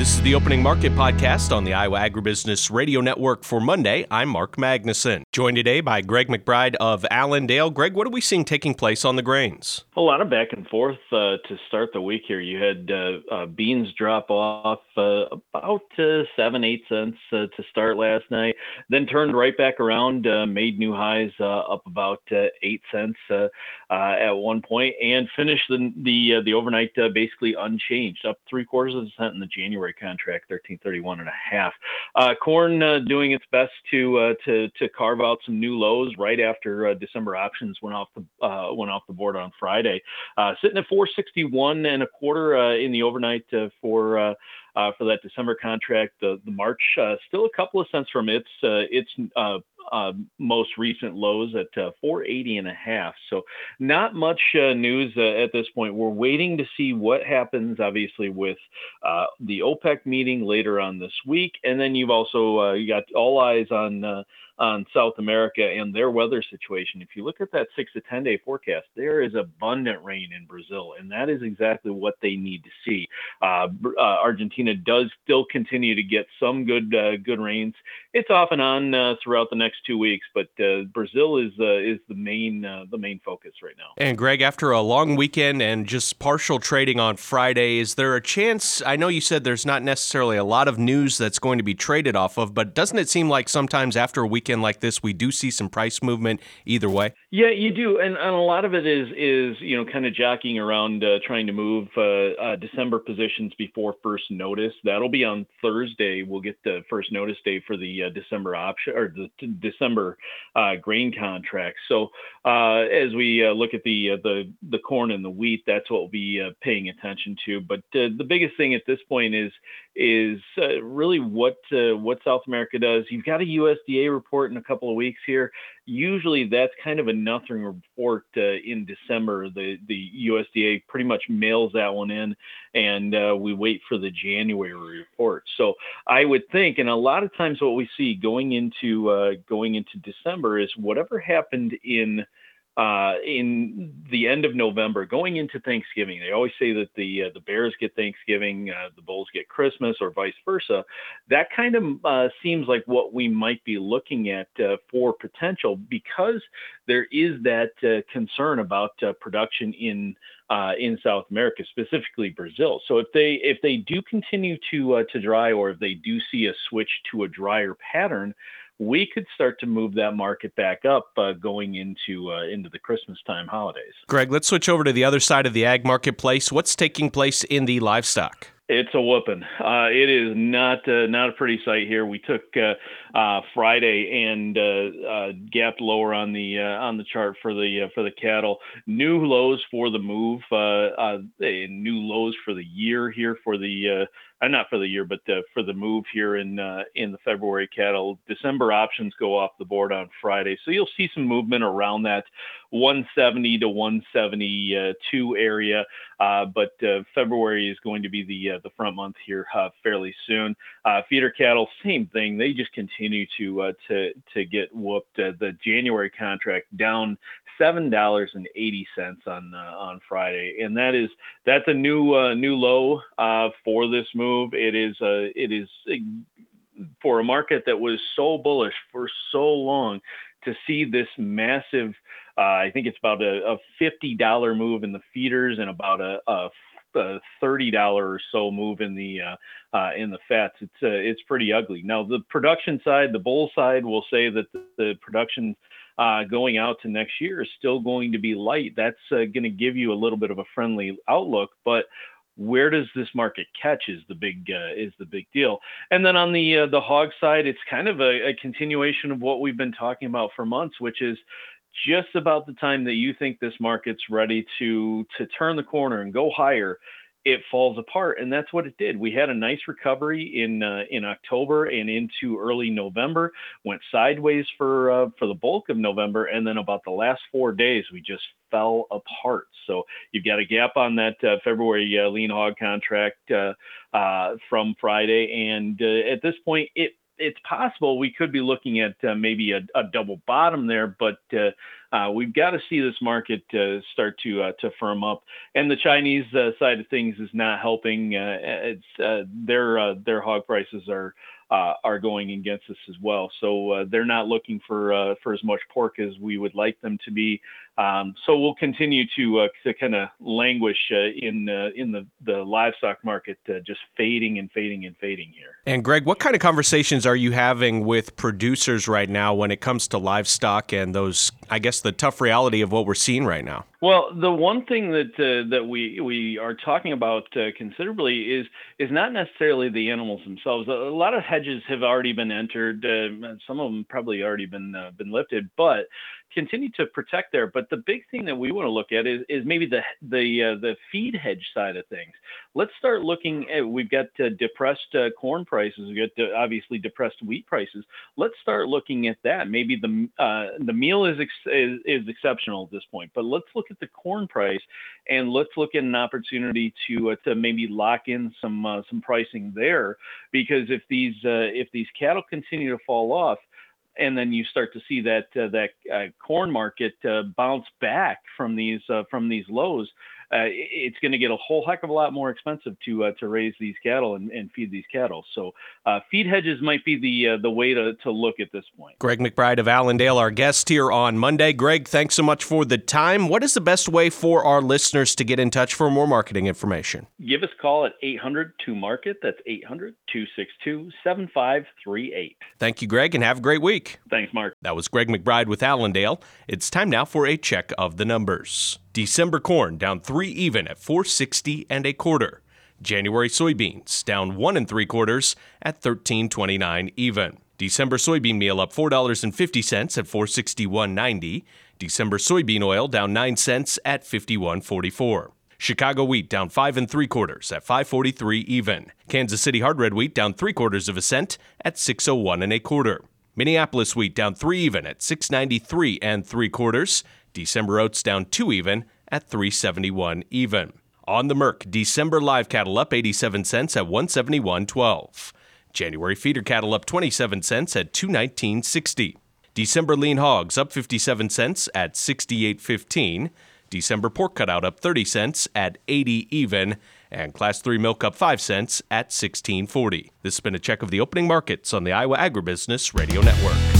This is the Opening Market Podcast on the Iowa Agribusiness Radio Network for Monday. I'm Mark Magnuson. Joined today by Greg McBride of Allendale. Greg, what are we seeing taking place on the grains? A lot of back and forth uh, to start the week here. You had uh, uh, beans drop off uh, about uh, seven, eight cents uh, to start last night, then turned right back around, made new highs up about eight cents at one point, and finished the the, the overnight basically unchanged, up three quarters of a cent in the January contract, 1331 and a half. Uh, corn uh, doing its best to uh, to to carve out some new lows right after uh, December options went off the uh, went off the board on Friday, sitting at 461 and a quarter in the overnight for. Uh, for that December contract. The, the March uh, still a couple of cents from its uh, its uh, most recent lows at uh, 480 and a half. So not much uh, news uh, at this point. We're waiting to see what happens, obviously, with the OPEC meeting later on this week, and then you've also you got all eyes on on South America and their weather situation. If you look at that six to 10 day forecast, there is abundant rain in Brazil, and that is exactly what they need to see. Uh, uh, Argentina does still continue to get some good uh, good rains. It's off and on uh, throughout the next two weeks, but uh, Brazil is uh, is the main the main focus right now. And Greg, after a long weekend and just partial trading on Friday, is there a chance? I know you said there's not necessarily a lot of news that's going to be traded off of, but doesn't it seem like sometimes after a weekend weekend like this, we do see some price movement either way. Yeah, you do, and, and a lot of it is is you know kind of jockeying around, uh, trying to move uh, uh, December positions before first notice. That'll be on Thursday. We'll get the first notice day for the uh, December option or the t- December uh, grain contract. So uh, as we look at the the the corn and the wheat, that's what we'll be paying attention to. But the biggest thing at this point is is really what what South America does. You've got a USDA report report in a couple of weeks here. Usually that's kind of a nothing report uh, in December. The the USDA pretty much mails that one in, and uh, we wait for the January report. So I would think, and a lot of times what we see going into uh, going into December is whatever happened in uh, in the end of November, going into Thanksgiving. They always say that the uh, the Bears get Thanksgiving, uh, the Bulls get Christmas, or vice versa. That kind of uh, seems like what we might be looking at uh, for potential because there is that uh, concern about production in in South America, specifically Brazil. So if they if they do continue to to dry, or if they do see a switch to a drier pattern we could start to move that market back up uh, going into uh, into the Christmas time holidays. Greg, let's switch over to the other side of the ag marketplace. What's taking place in the livestock? It's a whooping. Uh, it is not uh, not a pretty sight here. We took uh, uh Friday and uh, uh, gapped lower on the on the chart for the for the cattle. New lows for the move. new lows for the year here for the uh, not for the year, but uh, for the move here in uh, in the February cattle. December options go off the board on Friday, so you'll see some movement around that 170 to 172 area. Uh, but uh, February is going to be the uh, the front month here fairly soon. feeder cattle, same thing. They just continue to to to get whooped. the January contract down seven dollars and eighty cents on on Friday, and that is that's a new new low for this move. It is a, it is for a market that was so bullish for so long to see this massive. Uh, I think it's about a, a fifty dollar move in the feeders and about a, a a thirty dollar or so move in the uh, uh, in the fats. It's uh, it's pretty ugly. Now the production side, the bull side, will say that the, the production uh, going out to next year is still going to be light. That's uh, going to give you a little bit of a friendly outlook, but where does this market catch is the big uh, is the big deal and then on the uh, the hog side it's kind of a, a, continuation of what we've been talking about for months which is just about the time that you think this market's ready to to turn the corner and go higher it falls apart and that's what it did. We had a nice recovery in uh, in october and into early november went sideways for uh, for the bulk of november and then about the last four days we just fell apart. So you've got a gap on that uh, february uh, lean hog contract uh, uh, from friday and at this point it it's possible we could be looking at maybe a, a, double bottom there, but uh, uh, we've got to see this market uh, start to uh, to firm up. And the Chinese uh, side of things is not helping. it's their their hog prices are uh, are going against us as well. So uh, they're not looking for uh, for as much pork as we would like them to be. Um, so we'll continue to uh, to kind of languish uh, in uh, in the the livestock market, just fading and fading and fading here. And Greg, what kind of conversations are you having with producers right now when it comes to livestock and those, I guess, the tough reality of what we're seeing right now? Well, the one thing that uh, that we we are talking about uh, considerably is is not necessarily the animals themselves. A, lot of hedges have already been entered. Uh, some of them probably already been uh, been lifted, but continue to protect there. But the big thing that we want to look at is, is maybe the the uh, the feed hedge side of things. Let's start looking at we've got uh, depressed corn prices, we've got obviously depressed wheat prices. Let's start looking at that. Maybe the the meal is, ex- is is exceptional at this point, but let's look at the corn price and let's look at an opportunity to uh, to maybe lock in some some pricing there. Because if these if these cattle continue to fall off and then you start to see that uh, that uh, corn market uh, bounce back from these uh, from these lows uh, it's going to get a whole heck of a lot more expensive to uh, to raise these cattle and, and feed these cattle. So uh, feed hedges might be the uh, the way to, to look at this point. Greg McBride of Allendale, our guest here on Monday. Greg, thanks so much for the time. What is the best way for our listeners to get in touch for more marketing information? Give us a call at 800 2 Market. That's 800 262 7538. Thank you, Greg, and have a great week. Thanks, Mark. That was Greg McBride with Allendale. It's time now for a check of the numbers. December corn down three even at 460 and a quarter. January soybeans down one and three quarters at 13.29 even. December soybean meal up $4.50 at 461.90. December soybean oil down 9 cents at 51.44. Chicago wheat down 5 and 3 quarters at 543 even. Kansas City hard red wheat down 3 quarters of a cent at 601 and a quarter. Minneapolis wheat down 3 even at 693 and 3 quarters. December oats down 2 even at 371 even. On the Merc, December live cattle up 87 cents at 171.12. January feeder cattle up 27 cents at 219.60. December lean hogs up 57 cents at 68.15. December pork cutout up 30 cents at 80 even. And Class 3 milk up 5 cents at 16.40. This has been a check of the opening markets on the Iowa Agribusiness Radio Network.